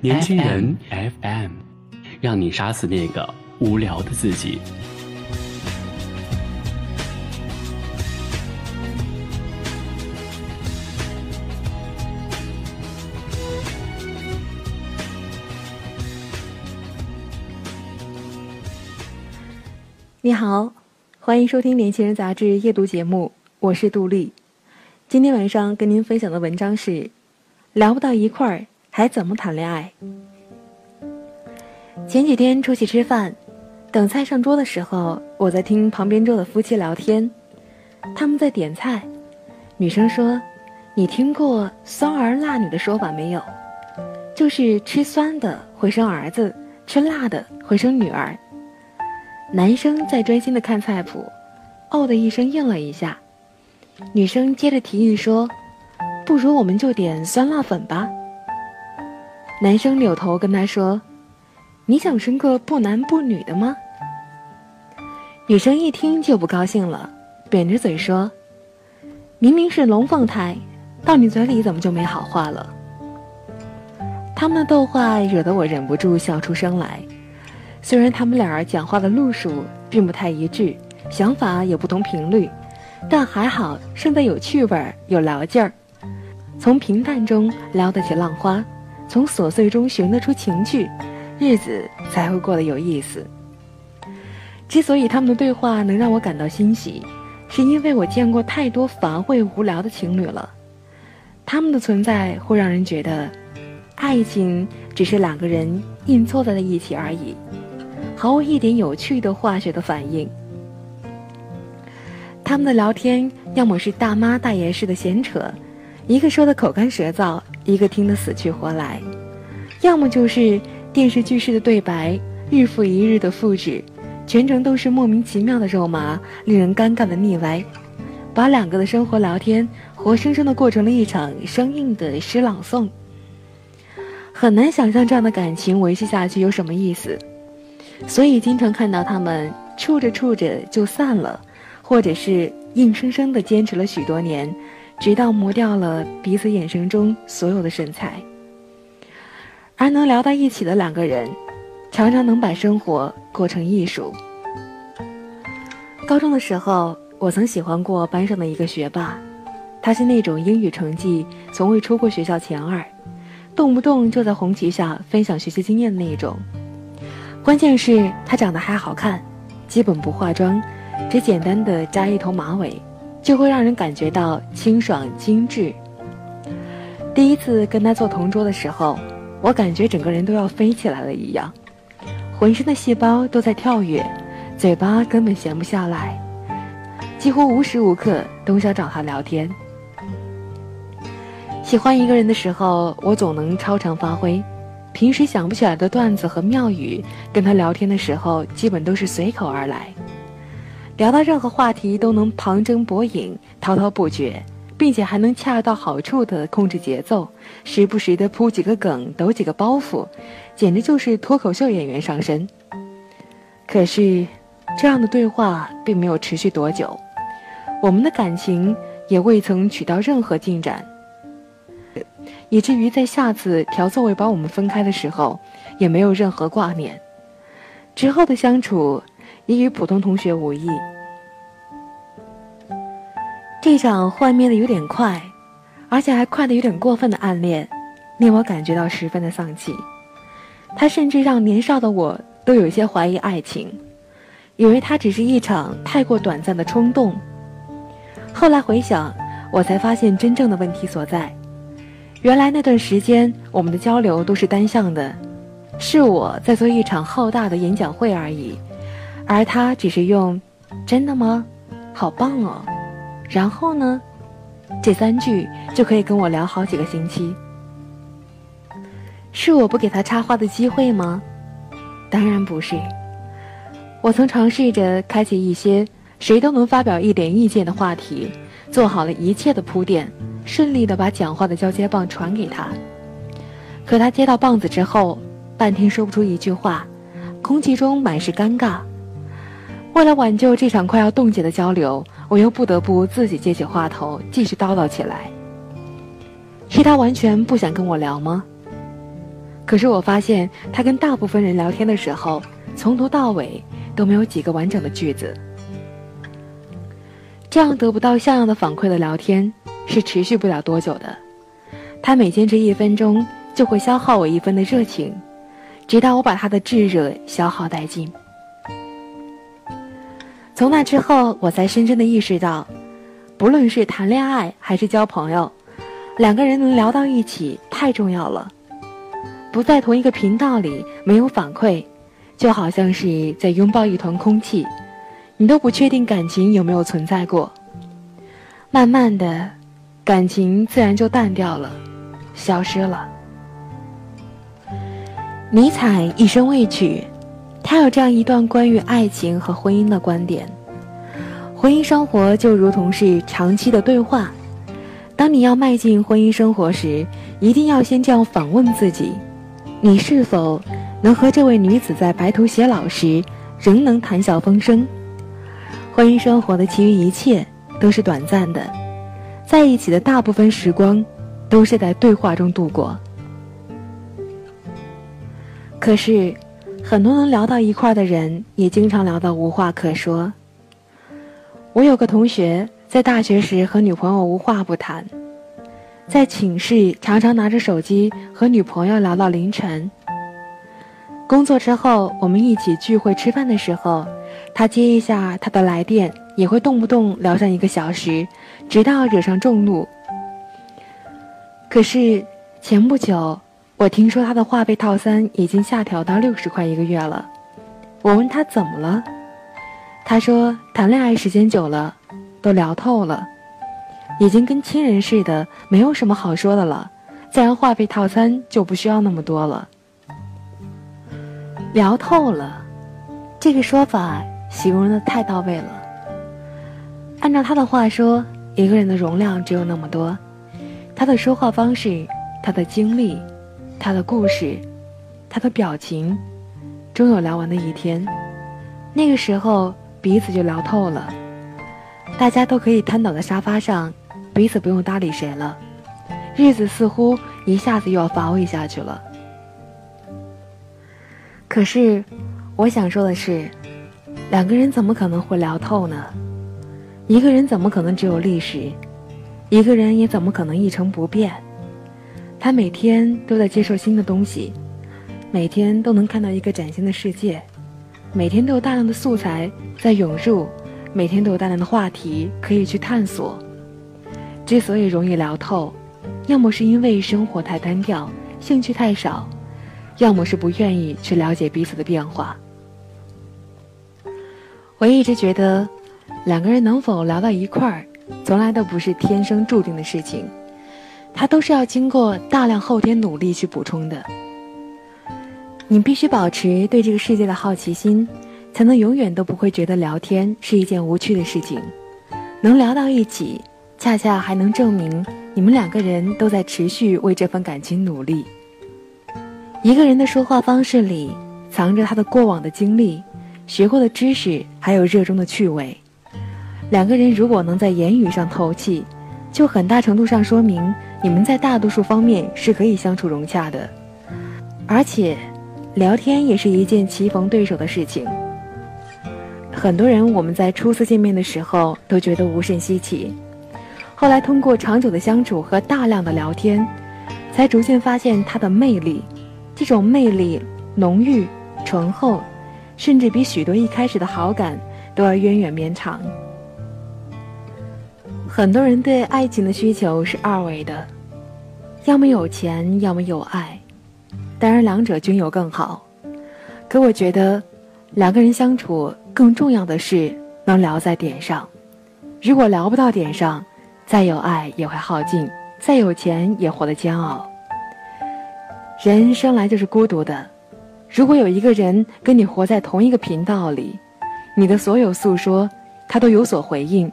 年轻人 FM，让你杀死那个无聊的自己。你好，欢迎收听《年轻人杂志》夜读节目，我是杜丽。今天晚上跟您分享的文章是：聊不到一块儿，还怎么谈恋爱？前几天出去吃饭，等菜上桌的时候，我在听旁边桌的夫妻聊天，他们在点菜。女生说：“你听过‘酸儿辣女’的说法没有？就是吃酸的会生儿子，吃辣的会生女儿。”男生在专心的看菜谱，哦的一声应了一下。女生接着提议说：“不如我们就点酸辣粉吧。”男生扭头跟她说：“你想生个不男不女的吗？”女生一听就不高兴了，扁着嘴说：“明明是龙凤胎，到你嘴里怎么就没好话了？”他们的逗话惹得我忍不住笑出声来。虽然他们俩讲话的路数并不太一致，想法也不同频率，但还好胜在有趣味儿、有聊劲儿。从平淡中撩得起浪花，从琐碎中寻得出情趣，日子才会过得有意思。之所以他们的对话能让我感到欣喜，是因为我见过太多乏味无聊的情侣了。他们的存在会让人觉得，爱情只是两个人硬凑在了一起而已。毫无一点有趣的化学的反应。他们的聊天要么是大妈大爷式的闲扯，一个说的口干舌燥，一个听得死去活来；要么就是电视剧式的对白，日复一日的复制，全程都是莫名其妙的肉麻，令人尴尬的腻歪，把两个的生活聊天活生生的过成了一场生硬的诗朗诵。很难想象这样的感情维系下去有什么意思。所以经常看到他们处着处着就散了，或者是硬生生的坚持了许多年，直到磨掉了彼此眼神中所有的神采。而能聊到一起的两个人，常常能把生活过成艺术。高中的时候，我曾喜欢过班上的一个学霸，他是那种英语成绩从未出过学校前二，动不动就在红旗下分享学习经验的那种。关键是他长得还好看，基本不化妆，只简单的扎一头马尾，就会让人感觉到清爽精致。第一次跟他做同桌的时候，我感觉整个人都要飞起来了一样，浑身的细胞都在跳跃，嘴巴根本闲不下来，几乎无时无刻都想找他聊天。喜欢一个人的时候，我总能超常发挥。平时想不起来的段子和妙语，跟他聊天的时候，基本都是随口而来。聊到任何话题都能旁征博引、滔滔不绝，并且还能恰到好处地控制节奏，时不时地铺几个梗、抖几个包袱，简直就是脱口秀演员上身。可是，这样的对话并没有持续多久，我们的感情也未曾取到任何进展。以至于在下次调座位把我们分开的时候，也没有任何挂念。之后的相处，也与普通同学无异。这场幻灭的有点快，而且还快的有点过分的暗恋，令我感觉到十分的丧气。他甚至让年少的我都有一些怀疑爱情，以为它只是一场太过短暂的冲动。后来回想，我才发现真正的问题所在。原来那段时间，我们的交流都是单向的，是我在做一场浩大的演讲会而已，而他只是用“真的吗？好棒哦！”然后呢，这三句就可以跟我聊好几个星期。是我不给他插话的机会吗？当然不是。我曾尝试着开启一些谁都能发表一点意见的话题，做好了一切的铺垫。顺利的把讲话的交接棒传给他，可他接到棒子之后，半天说不出一句话，空气中满是尴尬。为了挽救这场快要冻结的交流，我又不得不自己接起话头，继续叨叨起来。是他完全不想跟我聊吗？可是我发现他跟大部分人聊天的时候，从头到尾都没有几个完整的句子。这样得不到像样的反馈的聊天是持续不了多久的。他每坚持一分钟，就会消耗我一分的热情，直到我把他的炙热消耗殆尽。从那之后，我才深深的意识到，不论是谈恋爱还是交朋友，两个人能聊到一起太重要了。不在同一个频道里，没有反馈，就好像是在拥抱一团空气。你都不确定感情有没有存在过，慢慢的，感情自然就淡掉了，消失了。尼采一生未娶，他有这样一段关于爱情和婚姻的观点：婚姻生活就如同是长期的对话。当你要迈进婚姻生活时，一定要先这样反问自己：你是否能和这位女子在白头偕老时，仍能谈笑风生？婚姻生活的其余一切都是短暂的，在一起的大部分时光都是在对话中度过。可是，很多能聊到一块的人，也经常聊到无话可说。我有个同学在大学时和女朋友无话不谈，在寝室常常拿着手机和女朋友聊到凌晨。工作之后，我们一起聚会吃饭的时候。他接一下他的来电，也会动不动聊上一个小时，直到惹上众怒。可是前不久，我听说他的话费套餐已经下调到六十块一个月了。我问他怎么了，他说谈恋爱时间久了，都聊透了，已经跟亲人似的，没有什么好说的了，自然话费套餐就不需要那么多了。聊透了。这个说法形容的太到位了。按照他的话说，一个人的容量只有那么多，他的说话方式、他的经历、他的故事、他的表情，终有聊完的一天。那个时候，彼此就聊透了，大家都可以瘫倒在沙发上，彼此不用搭理谁了，日子似乎一下子又要乏味下去了。可是。我想说的是，两个人怎么可能会聊透呢？一个人怎么可能只有历史？一个人也怎么可能一成不变？他每天都在接受新的东西，每天都能看到一个崭新的世界，每天都有大量的素材在涌入，每天都有大量的话题可以去探索。之所以容易聊透，要么是因为生活太单调，兴趣太少，要么是不愿意去了解彼此的变化。我一直觉得，两个人能否聊到一块儿，从来都不是天生注定的事情，它都是要经过大量后天努力去补充的。你必须保持对这个世界的好奇心，才能永远都不会觉得聊天是一件无趣的事情。能聊到一起，恰恰还能证明你们两个人都在持续为这份感情努力。一个人的说话方式里，藏着他的过往的经历。学过的知识，还有热衷的趣味，两个人如果能在言语上透气，就很大程度上说明你们在大多数方面是可以相处融洽的。而且，聊天也是一件棋逢对手的事情。很多人我们在初次见面的时候都觉得无甚稀奇，后来通过长久的相处和大量的聊天，才逐渐发现他的魅力。这种魅力浓郁、醇厚。甚至比许多一开始的好感都要源远绵长。很多人对爱情的需求是二维的，要么有钱，要么有爱，当然两者均有更好。可我觉得，两个人相处更重要的是能聊在点上。如果聊不到点上，再有爱也会耗尽，再有钱也活得煎熬。人生来就是孤独的。如果有一个人跟你活在同一个频道里，你的所有诉说，他都有所回应，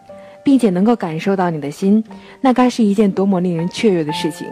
并且能够感受到你的心那该是一件多么令人雀跃的事情。